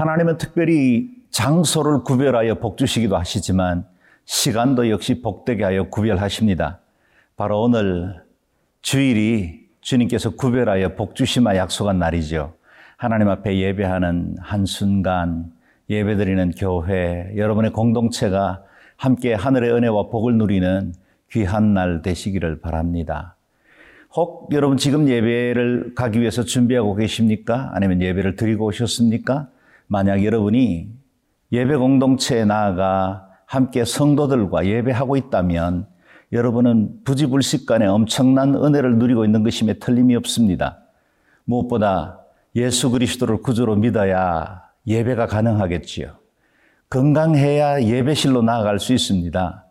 하나님은 특별히 장소를 구별하여 복 주시기도 하시지만 시간도 역시 복되게 하여 구별하십니다. 바로 오늘 주일이 주님께서 구별하여 복 주시마 약속한 날이죠. 하나님 앞에 예배하는 한순간 예배드리는 교회, 여러분의 공동체가 함께 하늘의 은혜와 복을 누리는 귀한 날 되시기를 바랍니다. 혹 여러분 지금 예배를 가기 위해서 준비하고 계십니까? 아니면 예배를 드리고 오셨습니까? 만약 여러분이 예배 공동체에 나아가 함께 성도들과 예배하고 있다면 여러분은 부지불식간에 엄청난 은혜를 누리고 있는 것임에 틀림이 없습니다. 무엇보다 예수 그리스도를 구주로 믿어야 예배가 가능하겠지요. 건강해야 예배실로 나아갈 수 있습니다.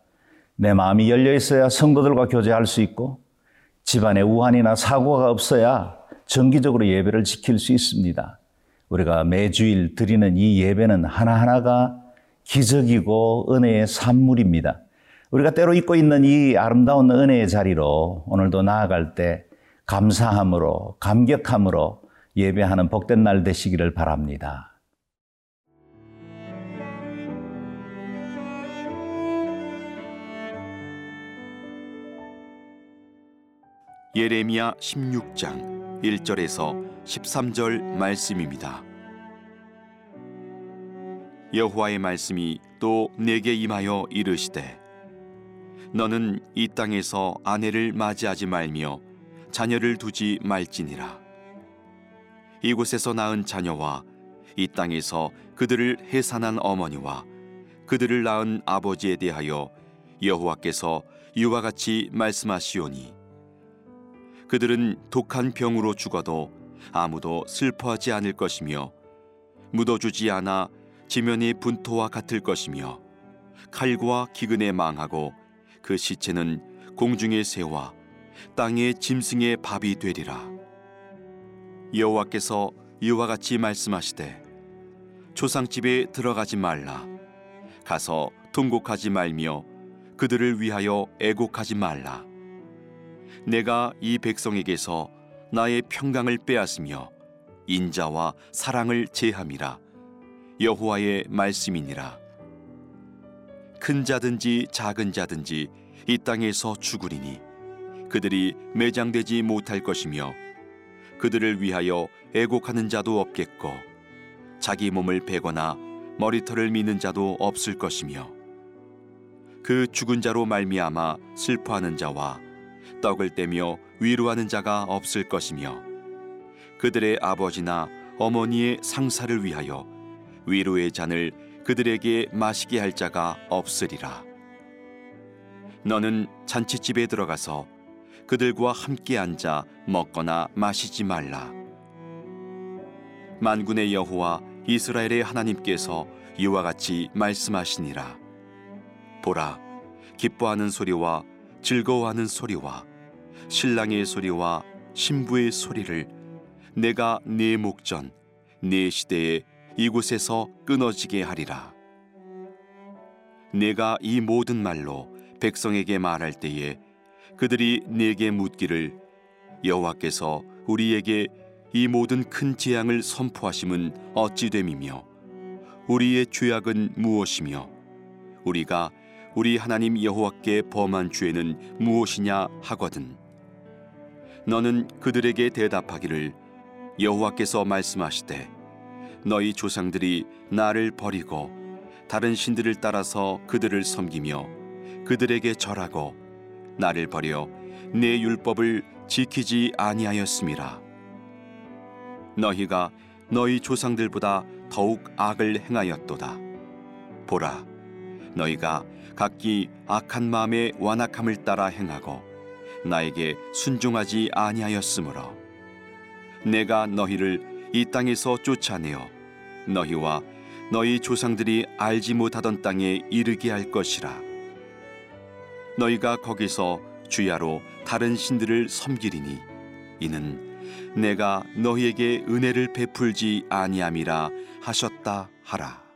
내 마음이 열려 있어야 성도들과 교제할 수 있고 집안에 우환이나 사고가 없어야 정기적으로 예배를 지킬 수 있습니다. 우리가 매주일 드리는 이 예배는 하나하나가 기적이고 은혜의 산물입니다. 우리가 때로 잊고 있는 이 아름다운 은혜의 자리로 오늘도 나아갈 때 감사함으로, 감격함으로 예배하는 복된 날 되시기를 바랍니다. 예레미야 16장 1절에서 13절 말씀입니다. 여호와의 말씀이 또 내게 임하여 이르시되 너는 이 땅에서 아내를 맞이하지 말며 자녀를 두지 말지니라 이곳에서 낳은 자녀와 이 땅에서 그들을 해산한 어머니와 그들을 낳은 아버지에 대하여 여호와께서 이와 같이 말씀하시오니 그들은 독한 병으로 죽어도 아무도 슬퍼하지 않을 것이며 묻어주지 않아 지면의 분토와 같을 것이며 칼과 기근에 망하고 그 시체는 공중의 새와 땅의 짐승의 밥이 되리라. 여호와께서 이와 같이 말씀하시되 조상집에 들어가지 말라. 가서 통곡하지 말며 그들을 위하여 애곡하지 말라. 내가 이 백성에게서 나의 평강을 빼앗으며 인자와 사랑을 제함이라. 여호와의 말씀이니라. 큰 자든지 작은 자든지 이 땅에서 죽으리니 그들이 매장되지 못할 것이며 그들을 위하여 애곡하는 자도 없겠고 자기 몸을 베거나 머리털을 미는 자도 없을 것이며 그 죽은 자로 말미암아 슬퍼하는 자와 떡을 떼며 위로하는 자가 없을 것이며 그들의 아버지나 어머니의 상사를 위하여 위로의 잔을 그들에게 마시게 할 자가 없으리라. 너는 잔치집에 들어가서 그들과 함께 앉아 먹거나 마시지 말라. 만군의 여호와 이스라엘의 하나님께서 이와 같이 말씀하시니라. 보라, 기뻐하는 소리와 즐거워하는 소리와 신랑의 소리와 신부의 소리를 내가 네 목전 네 시대에 이곳에서 끊어지게 하리라. 내가 이 모든 말로 백성에게 말할 때에 그들이 내게 묻기를 여호와께서 우리에게 이 모든 큰 재앙을 선포하심은 어찌 됨이며 우리의 죄악은 무엇이며 우리가 우리 하나님 여호와께 범한 죄는 무엇이냐 하거든 너는 그들에게 대답하기를 여호와께서 말씀하시되 너희 조상들이 나를 버리고 다른 신들을 따라서 그들을 섬기며 그들에게 절하고 나를 버려 내 율법을 지키지 아니하였음이라. 너희가 너희 조상들보다 더욱 악을 행하였도다. 보라 너희가 각기 악한 마음의 완악함을 따라 행하고 나에게 순종하지 아니하였으므로 내가 너희를 이 땅에서 쫓아내어 너희와 너희 조상들이 알지 못하던 땅에 이르게 할 것이라 너희가 거기서 주야로 다른 신들을 섬기리니 이는 내가 너희에게 은혜를 베풀지 아니함이라 하셨다 하라.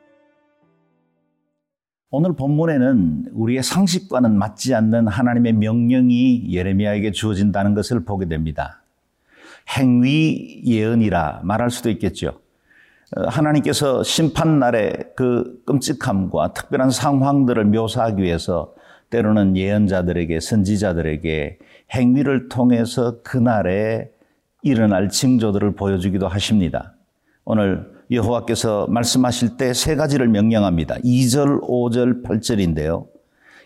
오늘 본문에는 우리의 상식과는 맞지 않는 하나님의 명령이 예레미야에게 주어진다는 것을 보게 됩니다. 행위 예언이라 말할 수도 있겠죠. 어, 하나님께서 심판날의 그 끔찍함과 특별한 상황들을 묘사하기 위해서 때로는 예언자들에게 선지자들에게 행위를 통해서 그날에 일어날 징조들을 보여주기도 하십니다. 오늘 여호와께서 말씀하실 때 세 가지를 명령합니다. 2절, 5절, 8절인데요.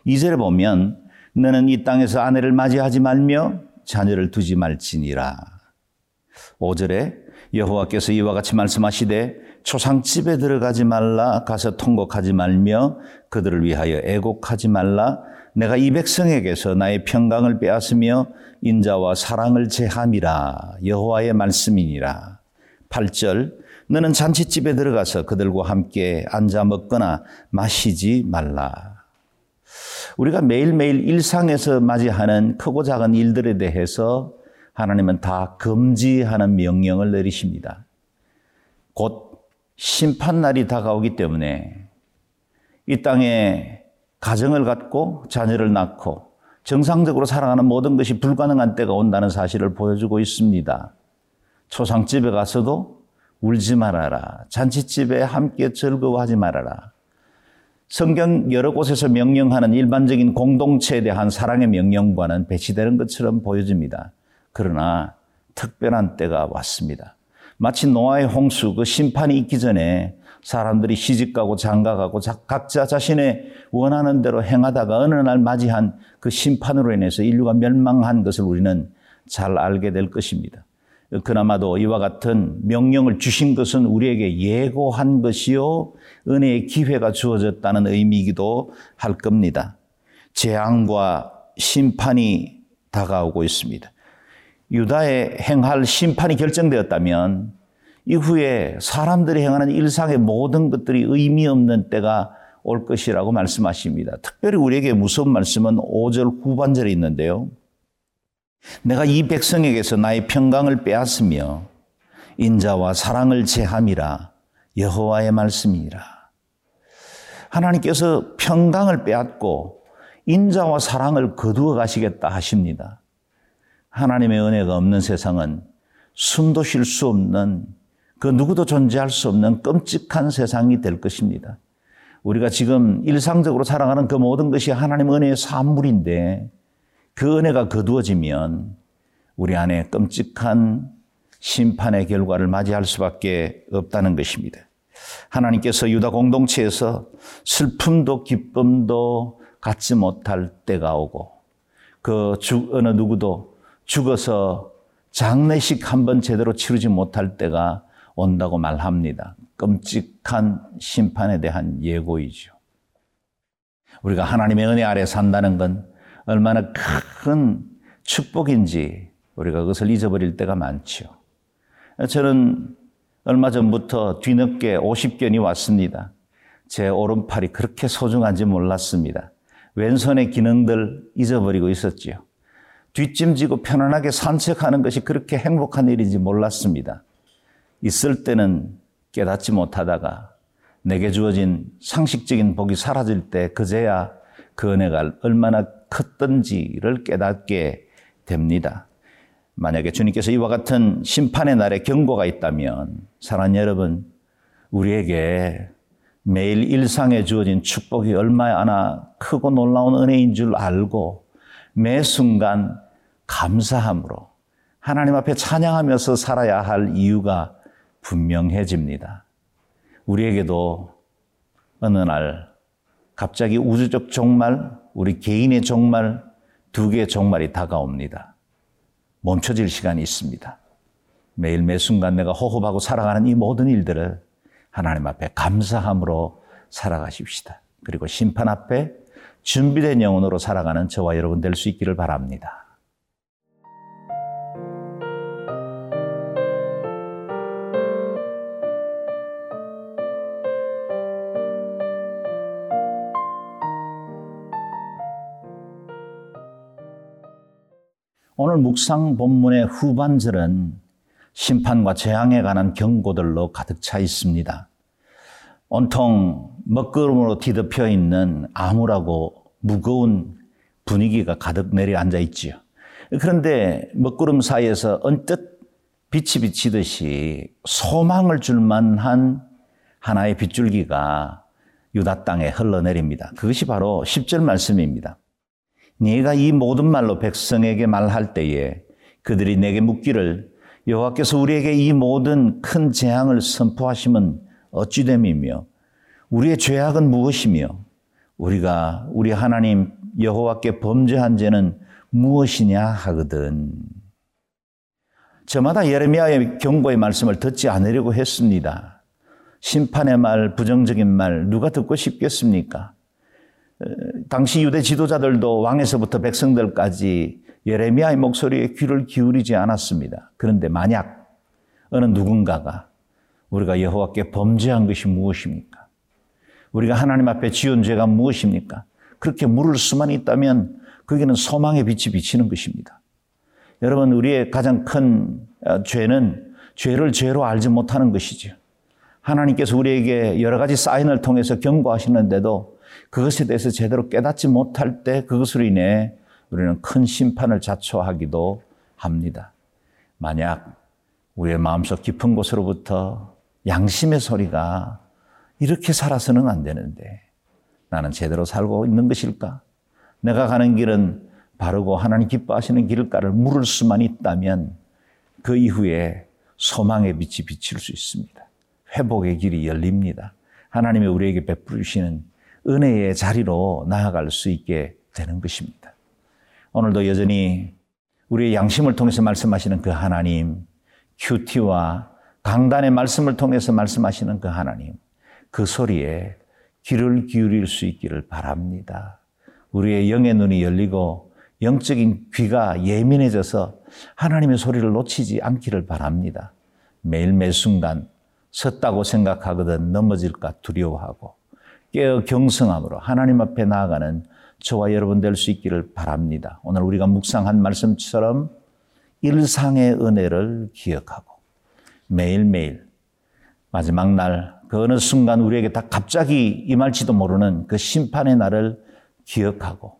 2절에 보면 너는 이 땅에서 아내를 맞이하지 말며 자녀를 두지 말지니라. 5절에 여호와께서 이와 같이 말씀하시되 초상집에 들어가지 말라 가서 통곡하지 말며 그들을 위하여 애곡하지 말라 내가 이 백성에게서 나의 평강을 빼앗으며 인자와 사랑을 제함이라 여호와의 말씀이니라. 8절 너는 잔치집에 들어가서 그들과 함께 앉아 먹거나 마시지 말라. 우리가 매일매일 일상에서 맞이하는 크고 작은 일들에 대해서 하나님은 다 금지하는 명령을 내리십니다. 곧 심판날이 다가오기 때문에 이 땅에 가정을 갖고 자녀를 낳고 정상적으로 살아가는 모든 것이 불가능한 때가 온다는 사실을 보여주고 있습니다. 초상집에 가서도 울지 말아라. 잔치집에 함께 즐거워하지 말아라. 성경 여러 곳에서 명령하는 일반적인 공동체에 대한 사랑의 명령과는 배치되는 것처럼 보여집니다. 그러나 특별한 때가 왔습니다. 마치 노아의 홍수 그 심판이 있기 전에 사람들이 시집가고 장가가고 각자 자신의 원하는 대로 행하다가 어느 날 맞이한 그 심판으로 인해서 인류가 멸망한 것을 우리는 잘 알게 될 것입니다. 그나마도 이와 같은 명령을 주신 것은 우리에게 예고한 것이요, 은혜의 기회가 주어졌다는 의미이기도 할 겁니다. 재앙과 심판이 다가오고 있습니다. 유다의 행할 심판이 결정되었다면 이후에 사람들이 행하는 일상의 모든 것들이 의미 없는 때가 올 것이라고 말씀하십니다. 특별히 우리에게 무서운 말씀은 5절 후반절에 있는데요. 내가 이 백성에게서 나의 평강을 빼앗으며 인자와 사랑을 제함이라 여호와의 말씀이니라. 하나님께서 평강을 빼앗고 인자와 사랑을 거두어 가시겠다 하십니다. 하나님의 은혜가 없는 세상은 숨도 쉴 수 없는 그 누구도 존재할 수 없는 끔찍한 세상이 될 것입니다. 우리가 지금 일상적으로 살아가는 그 모든 것이 하나님 은혜의 산물인데 그 은혜가 거두어지면 우리 안에 끔찍한 심판의 결과를 맞이할 수밖에 없다는 것입니다. 하나님께서 유다 공동체에서 슬픔도 기쁨도 갖지 못할 때가 오고 그 어느 누구도 죽어서 장례식 한 번 제대로 치르지 못할 때가 온다고 말합니다. 끔찍한 심판에 대한 예고이죠. 우리가 하나님의 은혜 아래 산다는 건 얼마나 큰 축복인지 우리가 그것을 잊어버릴 때가 많죠. 저는 얼마 전부터 뒤늦게 50견이 왔습니다. 제 오른팔이 그렇게 소중한지 몰랐습니다. 왼손의 기능들 잊어버리고 있었지요. 뒷짐지고 편안하게 산책하는 것이 그렇게 행복한 일인지 몰랐습니다. 있을 때는 깨닫지 못하다가 내게 주어진 상식적인 복이 사라질 때 그제야 그 은혜가 얼마나 컸던지를 깨닫게 됩니다. 만약에 주님께서 이와 같은 심판의 날에 경고가 있다면 사랑하는 여러분 우리에게 매일 일상에 주어진 축복이 얼마나 크고 놀라운 은혜인 줄 알고 매 순간 감사함으로 하나님 앞에 찬양하면서 살아야 할 이유가 분명해집니다. 우리에게도 어느 날 갑자기 우주적 종말, 우리 개인의 종말, 두 개의 종말이 다가옵니다. 멈춰질 시간이 있습니다. 매일 매 순간 내가 호흡하고 살아가는 이 모든 일들을 하나님 앞에 감사함으로 살아가십시다. 그리고 심판 앞에 준비된 영혼으로 살아가는 저와 여러분 될 수 있기를 바랍니다. 오늘 묵상 본문의 후반절은 심판과 재앙에 관한 경고들로 가득 차 있습니다. 온통 먹구름으로 뒤덮여 있는 암울하고 무거운 분위기가 가득 내려앉아 있지요. 그런데 먹구름 사이에서 언뜻 빛이 비치듯이 소망을 줄 만한 하나의 빗줄기가 유다 땅에 흘러내립니다. 그것이 바로 10절 말씀입니다. 네가 이 모든 말로 백성에게 말할 때에 그들이 내게 묻기를 여호와께서 우리에게 이 모든 큰 재앙을 선포하시면 어찌 됨이며 우리의 죄악은 무엇이며 우리가 우리 하나님 여호와께 범죄한 죄는 무엇이냐 하거든. 저마다 예레미야의 경고의 말씀을 듣지 않으려고 했습니다. 심판의 말, 부정적인 말 누가 듣고 싶겠습니까? 당시 유대 지도자들도 왕에서부터 백성들까지 예레미야의 목소리에 귀를 기울이지 않았습니다. 그런데 만약 어느 누군가가 우리가 여호와께 범죄한 것이 무엇입니까? 우리가 하나님 앞에 지은 죄가 무엇입니까? 그렇게 물을 수만 있다면 거기는 소망의 빛이 비치는 것입니다. 여러분, 우리의 가장 큰 어, 죄는 죄를 죄로 알지 못하는 것이죠. 하나님께서 우리에게 여러 가지 사인을 통해서 경고하시는데도 그것에 대해서 제대로 깨닫지 못할 때 그것으로 인해 우리는 큰 심판을 자초하기도 합니다. 만약 우리의 마음속 깊은 곳으로부터 양심의 소리가 이렇게 살아서는 안 되는데 나는 제대로 살고 있는 것일까? 내가 가는 길은 바르고 하나님 기뻐하시는 길일까를 물을 수만 있다면 그 이후에 소망의 빛이 비칠 수 있습니다. 회복의 길이 열립니다. 하나님이 우리에게 베풀어 주시는 은혜의 자리로 나아갈 수 있게 되는 것입니다. 오늘도 여전히 우리의 양심을 통해서 말씀하시는 그 하나님, 큐티와 강단의 말씀을 통해서 말씀하시는 그 하나님, 그 소리에 귀를 기울일 수 있기를 바랍니다. 우리의 영의 눈이 열리고 영적인 귀가 예민해져서 하나님의 소리를 놓치지 않기를 바랍니다. 매일 매 순간 섰다고 생각하거든 넘어질까 두려워하고 깨어 경성함으로 하나님 앞에 나아가는 저와 여러분 될 수 있기를 바랍니다. 오늘 우리가 묵상한 말씀처럼 일상의 은혜를 기억하고 매일매일 마지막 날 그 어느 순간 우리에게 다 갑자기 임할지도 모르는 그 심판의 날을 기억하고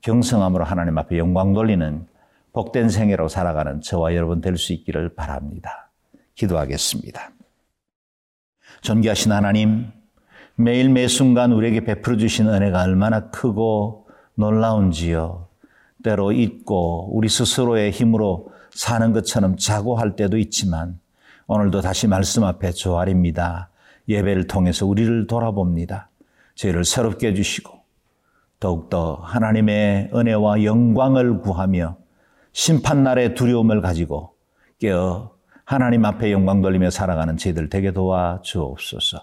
경성함으로 하나님 앞에 영광 돌리는 복된 생애로 살아가는 저와 여러분 될 수 있기를 바랍니다. 기도하겠습니다. 존귀하신 하나님, 매일 매 순간 우리에게 베풀어 주신 은혜가 얼마나 크고 놀라운지요. 때로 잊고 우리 스스로의 힘으로 사는 것처럼 자고할 때도 있지만 오늘도 다시 말씀 앞에 조아립니다. 예배를 통해서 우리를 돌아봅니다. 죄를 새롭게 해주시고 더욱더 하나님의 은혜와 영광을 구하며 심판날의 두려움을 가지고 깨어 하나님 앞에 영광 돌리며 살아가는 저희들 되게 도와 주옵소서.